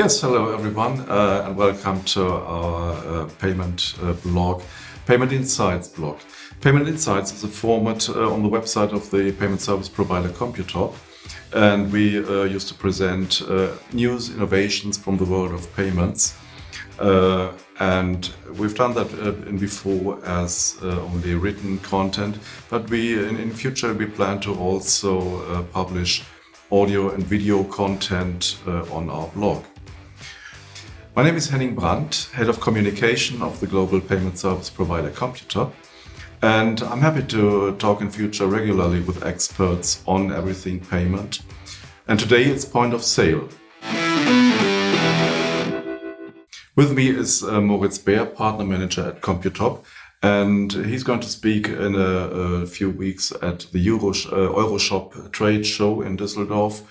Yes, hello everyone, uh, and welcome to our uh, payment uh, blog, Payment Insights blog. Payment Insights is a format uh, on the website of the payment service provider Computop, and we uh, used to present uh, news innovations from the world of payments. and we've done that before as only written content, but we in, in future we plan to also publish audio and video content on our blog. My name is Henning Brandt, Head of Communication of the global payment service provider Computop, and I'm happy to talk in future regularly with experts on everything payment. And today it's point of sale. With me is uh, Moritz Beer, Partner Manager at Computop, and he's going to speak in a, a few weeks at the Euro, uh, Euroshop trade show in Düsseldorf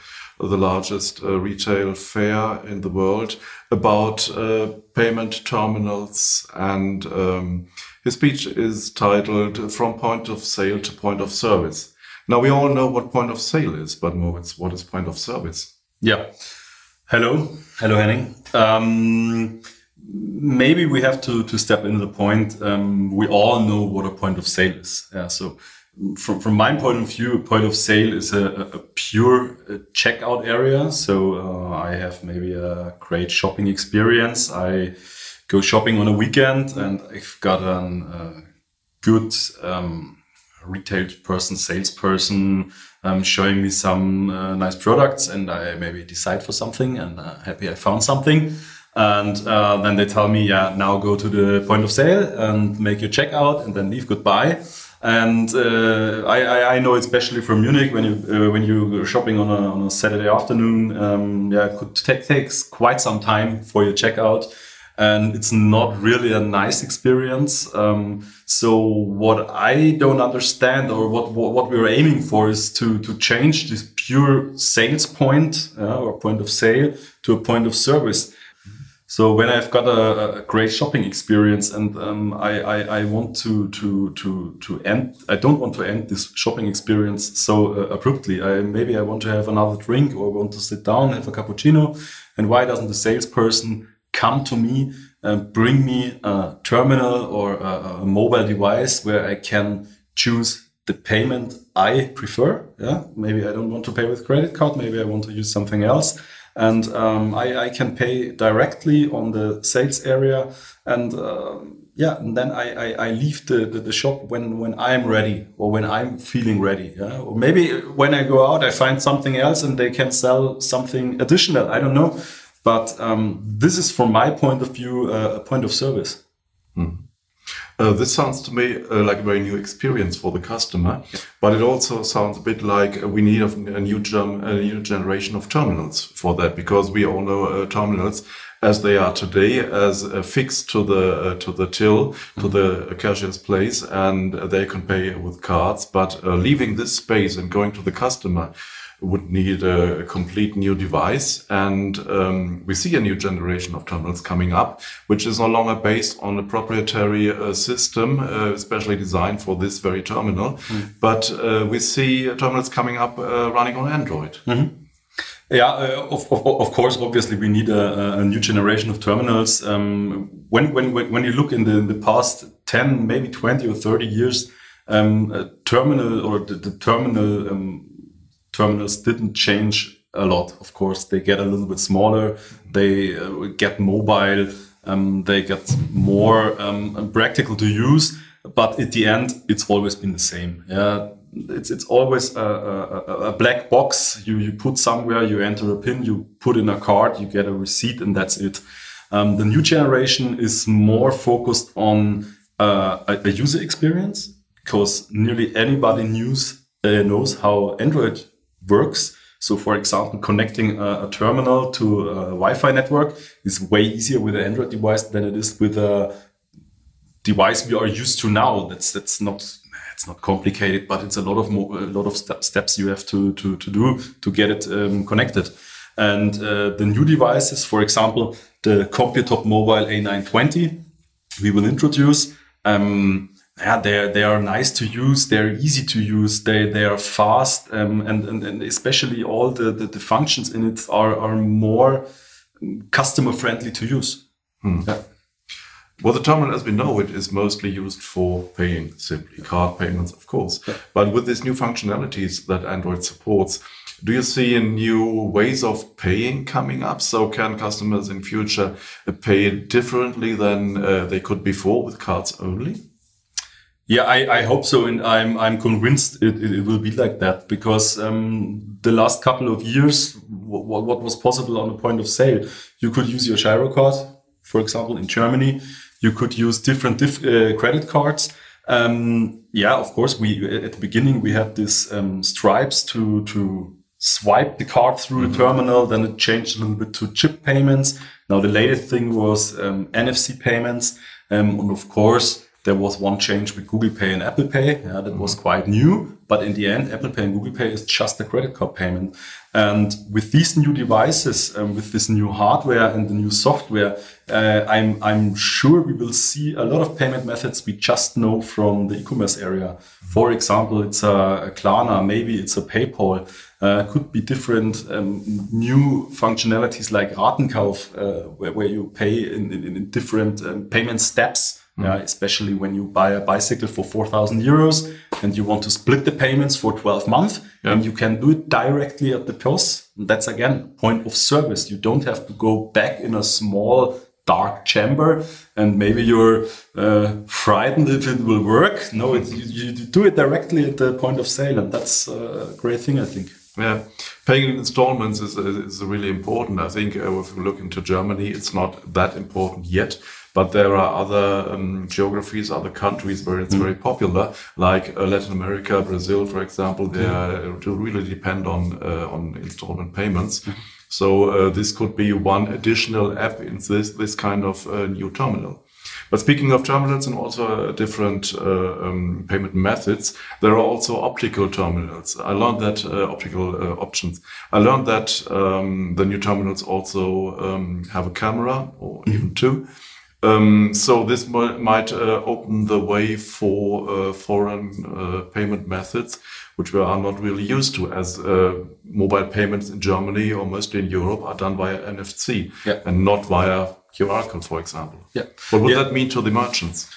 the largest uh, retail fair in the world, about uh, payment terminals. And um, his speech is titled From Point of Sale to Point of Service. Now, we all know what point of sale is, but Moritz, what is point of service? Yeah. Hello. Hello, Henning. Um, maybe we have to, to step into the point. Um, we all know what a point of sale is. Yeah, so from, from my point of view, point of sale is a, a pure uh, checkout area. So uh, I have maybe a great shopping experience. I go shopping on a weekend and I've got a uh, good um, retail person, salesperson um, showing me some uh, nice products and I maybe decide for something and uh, happy I found something. And uh, then they tell me, yeah, now go to the point of sale and make your checkout and then leave goodbye. And uh, I, I, know especially from Munich when you uh, when you're shopping on a, on a Saturday afternoon, um, yeah, it could take takes quite some time for your checkout, and it's not really a nice experience. Um, so what I don't understand or what, what, what we're aiming for is to to change this pure sales point uh, or point of sale to a point of service so when I've got a, a great shopping experience and um, I, I, I, want to, to, to, to end, I don't want to end this shopping experience so uh, abruptly. I, maybe I want to have another drink or want to sit down, have a cappuccino. And why doesn't the salesperson come to me and bring me a terminal or a, a mobile device where I can choose the payment I prefer? Yeah. Maybe I don't want to pay with credit card. Maybe I want to use something else and um, I, I, can pay directly on the sales area and um, yeah and then I, I, I leave the, the, the, shop when when I'm ready or when I'm feeling ready yeah? or maybe when I go out I find something else and they can sell something additional I don't know but um, this is from my point of view uh, a point of service mm. Uh, this sounds to me uh, like a very new experience for the customer, but it also sounds a bit like we need a, a new, gem, a new generation of terminals for that because we all know uh, terminals as they are today as fixed to the uh, to the till to mm -hmm. the cashier's place and they can pay with cards but uh, leaving this space and going to the customer would need a, complete new device. And um, we see a new generation of terminals coming up, which is no longer based on a proprietary uh, system, uh, especially designed for this very terminal. Mm. But uh, we see terminals coming up uh, running on Android. Mm -hmm. Yeah, uh, of, of, of, course, obviously, we need a, a new generation of terminals. Um, when, when, when you look in the, in the past 10, maybe 20 or 30 years, um, a terminal or the, the terminal um, terminals didn't change a lot. Of course, they get a little bit smaller, they uh, get mobile, um, they get more um, practical to use. But at the end, it's always been the same. Yeah, it's it's always a, a, a, black box. You you put somewhere, you enter a pin, you put in a card, you get a receipt, and that's it. Um, the new generation is more focused on uh, a, a, user experience because nearly anybody knows uh, knows how Android works. So, for example, connecting a, a, terminal to a Wi-Fi network is way easier with an Android device than it is with a device we are used to now. That's that's not it's not complicated, but it's a lot of more, a lot of st steps you have to to to do to get it um, connected. And uh, the new devices, for example, the Computop Mobile A920, we will introduce. Um, yeah, they they are nice to use. They're easy to use. They they are fast, um, and, and and especially all the, the, the functions in it are are more customer friendly to use. Yeah. Well, the terminal, as we know it, is mostly used for paying simply card payments, of course. But with these new functionalities that Android supports, do you see new ways of paying coming up? So can customers in future pay differently than uh, they could before with cards only? Yeah, I, I hope so, and I'm I'm convinced it, it, it will be like that because um, the last couple of years, what, what was possible on the point of sale, you could use your Giro card, for example, in Germany, you could use different diff, uh, credit cards. Um, yeah, of course, we at the beginning we had these um, stripes to to swipe the card through the terminal. Then it changed a little bit to chip payments. Now the latest thing was um, NFC payments, um, and of course there was one change with Google Pay and Apple Pay. Yeah, that was quite new. But in the end, Apple Pay and Google Pay is just a credit card payment. And with these new devices, um, with this new hardware and the new software, uh, I'm I'm sure we will see a lot of payment methods we just know from the e-commerce area. For example, it's a, a Klarna, maybe it's a PayPal. Uh, could be different um, new functionalities like Ratenkauf, uh, where, where you pay in, in, in different um, payment steps. Yeah, especially when you buy a bicycle for 4,000 euros and you want to split the payments for 12 months and you can do it directly at the POS. That's again, point of service. You don't have to go back in a small dark chamber and maybe you're uh, frightened if it will work. No, it, you, you do it directly at the point of sale and that's a great thing, I think. Yeah, paying in installments is, is really important. I think uh, if we look into Germany, it's not that important yet. But there are other um, geographies, other countries where it's very popular, like uh, Latin America, Brazil, for example. They uh, do really depend on uh, on installment payments. So uh, this could be one additional app in this this kind of uh, new terminal. But speaking of terminals and also uh, different uh, um, payment methods, there are also optical terminals. I learned that uh, optical uh, options. I learned that um, the new terminals also um, have a camera or even two. Um, so this mi- might uh, open the way for uh, foreign uh, payment methods, which we are not really used to, as uh, mobile payments in Germany or mostly in Europe are done via NFC Yeah. and not via QR code, for example. Yeah. What would Yeah. that mean to the merchants?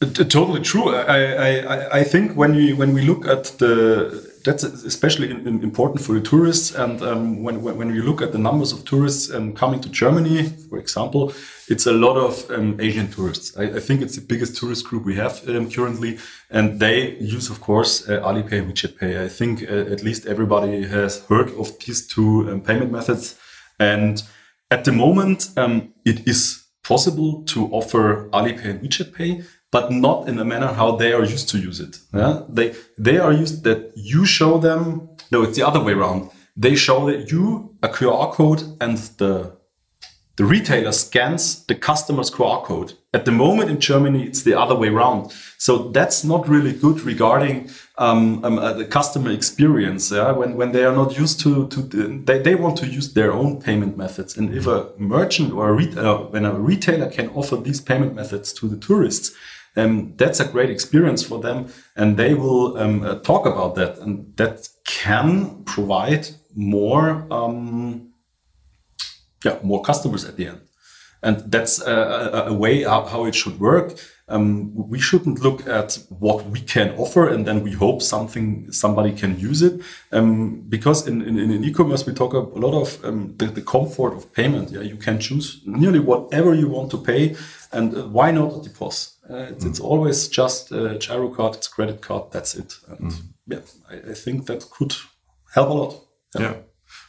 T- Totally true. I, I, I- I think when we when we look at the that's especially important for the tourists, and um, when, when when you look at the numbers of tourists um, coming to Germany, for example, it's a lot of um, Asian tourists. I, I think it's the biggest tourist group we have um, currently, and they use, of course, uh, Alipay and WeChat Pay. I think uh, at least everybody has heard of these two um, payment methods, and at the moment, um, it is possible to offer Alipay and WeChat Pay, but not in a manner how they are used to use it. Yeah? They they are used that you show them. No, it's the other way around. They show that you a QR code and the the retailer scans the customer's QR code. At the moment in Germany, it's the other way around. So that's not really good regarding um, um, uh, the customer experience. Yeah? When, when they are not used to, to the, they, they want to use their own payment methods. And if a merchant or a retailer, when a retailer can offer these payment methods to the tourists, um, that's a great experience for them. And they will um, uh, talk about that. And that can provide more, um, yeah, more customers at the end. And that's a, a, a way how, how it should work. Um, we shouldn't look at what we can offer and then we hope something somebody can use it. Um, because in, in, in e-commerce we talk a lot of um, the, the comfort of payment. Yeah, you can choose nearly whatever you want to pay, and why not a deposit? Uh, it's, it's always just a Giro card, it's credit card. That's it. And yeah, I, I think that could help a lot. Yeah.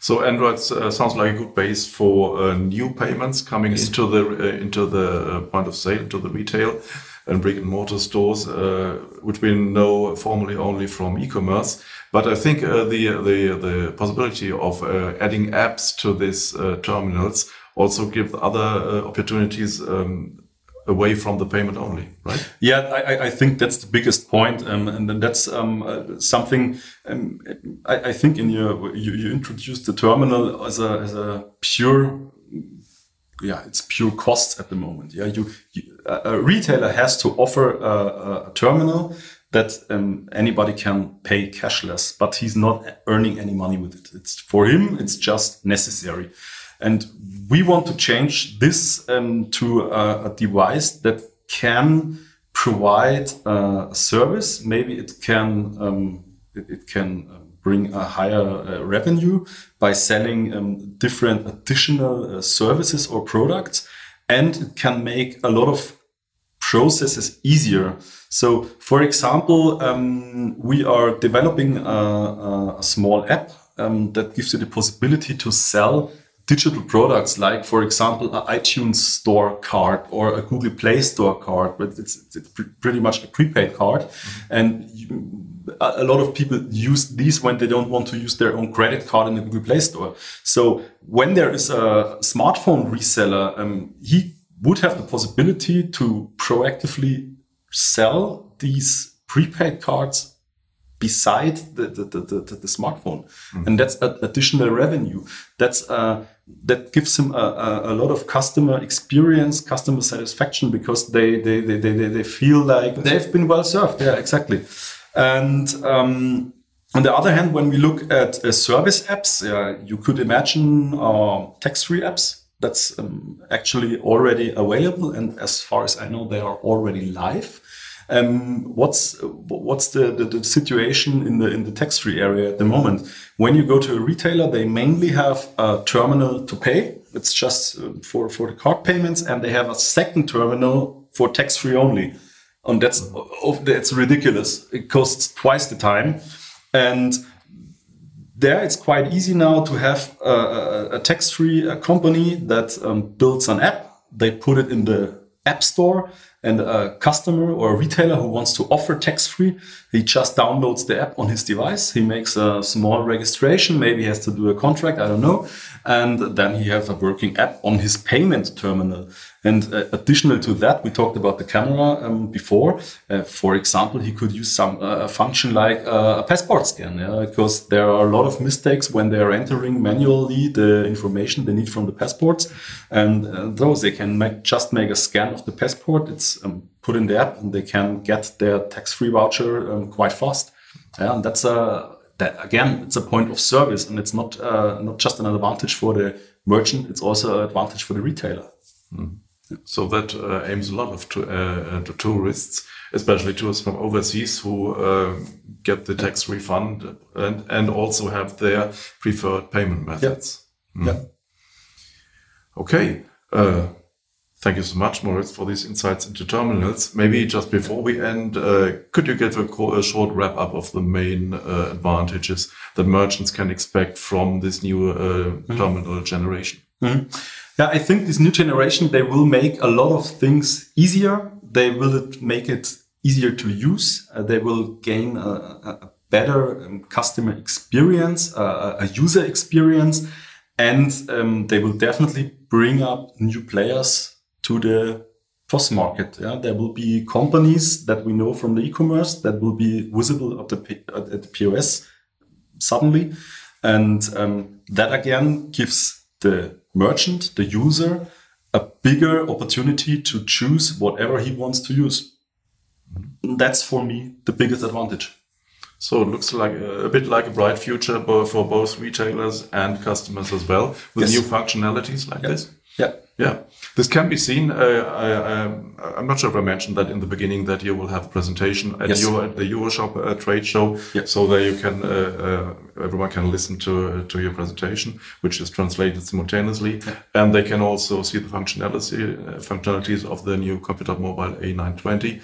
So Android uh, sounds like a good base for uh, new payments coming into the uh, into the uh, point of sale, into the retail and brick and mortar stores, uh, which we know formerly only from e-commerce. But I think uh, the the the possibility of uh, adding apps to these uh, terminals also give other uh, opportunities um, away from the payment only, right? Yeah, I, I- think that's the biggest point, um, and then that's um, uh, something um, I, I think in your you, you introduced the terminal as a as a pure, yeah, it's pure cost at the moment. Yeah, you, you a retailer has to offer a, a, a terminal that um, anybody can pay cashless, but he's not earning any money with it. It's for him, it's just necessary. And we want to change this um, to a, a, device that can provide uh, a service. Maybe it can um, it, it, can uh, bring a higher uh, revenue by selling um, different additional uh, services or products, and it can make a lot of processes easier. So, for example, um, we are developing a, a small app um, that gives you the possibility to sell digital products like, for example, an iTunes store card or a Google Play Store card, but it's, it's pretty much a prepaid card. Mm-hmm. And you, a lot of people use these when they don't want to use their own credit card in the Google Play Store. So when there is a smartphone reseller, um, he would have the possibility to proactively sell these prepaid cards beside the, the, the, the, the smartphone. Mm-hmm. And that's additional revenue. That's, uh, that gives him a, a, lot of customer experience, customer satisfaction because they, they, they, they, they feel like they've been well served. Yeah, exactly. And, um, on the other hand, when we look at uh, service apps, uh, you could imagine uh, tax-free apps. That's um, actually already available, and as far as I know, they are already live. Um, what's what's the, the, the, situation in the in the tax free area at the moment? When you go to a retailer, they mainly have a terminal to pay. It's just uh, for for the card payments, and they have a second terminal for tax free only. And that's that's ridiculous. It costs twice the time, and there it's quite easy now to have a, a, a tax-free company that um, builds an app. They put it in the app store and a customer or a retailer who wants to offer tax free, he just downloads the app on his device. He makes a small registration. Maybe has to do a contract. I don't know. And then he has a working app on his payment terminal. And uh, additional to that, we talked about the camera um, before. Uh, for example, he could use some uh, function like uh, a passport scan, yeah? because there are a lot of mistakes when they are entering manually the information they need from the passports. And uh, those they can make, just make a scan of the passport. It's um, put in the app, and they can get their tax-free voucher um, quite fast. Yeah, and that's a that again, it's a point of service, and it's not uh, not just an advantage for the merchant; it's also an advantage for the retailer. Mm. So that uh, aims a lot of to, uh, to tourists, especially tourists from overseas who uh, get the tax refund and, and also have their preferred payment methods. Yeah. Mm. yeah. Okay. Uh, thank you so much, Moritz, for these insights into terminals. Maybe just before we end, uh, could you give a, a, short wrap up of the main uh, advantages that merchants can expect from this new mm -hmm. terminal generation? Mm -hmm. Yeah, I think this new generation, they will make a lot of things easier. They will make it easier to use. Uh, they will gain a, a better um, customer experience, uh, a user experience, and um, they will definitely bring up new players to the POS market. Yeah, there will be companies that we know from the e-commerce that will be visible at the, at the POS suddenly. And um, that again gives the merchant, the user, a bigger opportunity to choose whatever he wants to use. That's for me the biggest advantage. So it looks like a, a bit like a bright future for both retailers and customers as well, with yes. new functionalities like this. Yeah. Yeah, this can be seen. Uh, I, am not sure if I mentioned that in the beginning that you will have a presentation at, yes. Euro, at the EuroShop uh, trade show. Yeah. So that you can, uh, uh, everyone can listen to uh, to your presentation, which is translated simultaneously, yeah. and they can also see the functionality uh, functionalities of the new Computop Mobile A920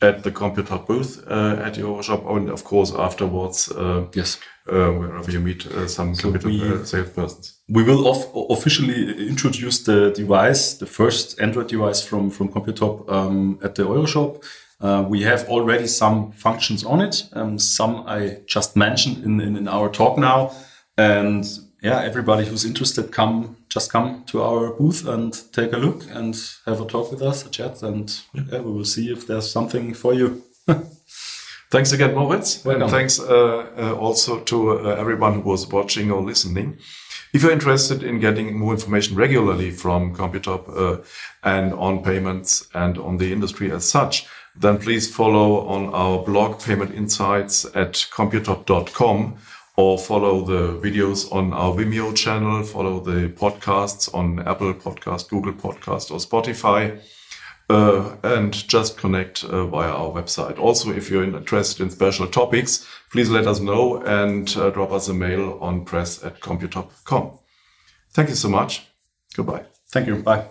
at the Computop booth at EuroShop, and of course afterwards. yes. Wherever you meet some so Computop salespersons we will officially introduce the device, the first Android device from from Computop um, at the EuroShop. Uh, we have already some functions on it. Um, some I just mentioned in, in, in our talk now, and yeah, everybody who's interested, come just come to our booth and take a look and have a talk with us, a chat, and yeah, we will see if there's something for you. thanks again, Moritz. Welcome. And thanks uh, uh, also to uh, everyone who was watching or listening. If you're interested in getting more information regularly from Computop uh, and on payments and on the industry as such, then please follow on our blog Payment Insights at computop.com or follow the videos on our Vimeo channel, follow the podcasts on Apple Podcast, Google Podcast, or Spotify. Uh, and just connect uh, via our website. Also, if you're interested in special topics, please let us know and uh, drop us a mail on press at computop.com. Thank you so much. Goodbye. Thank you. Bye.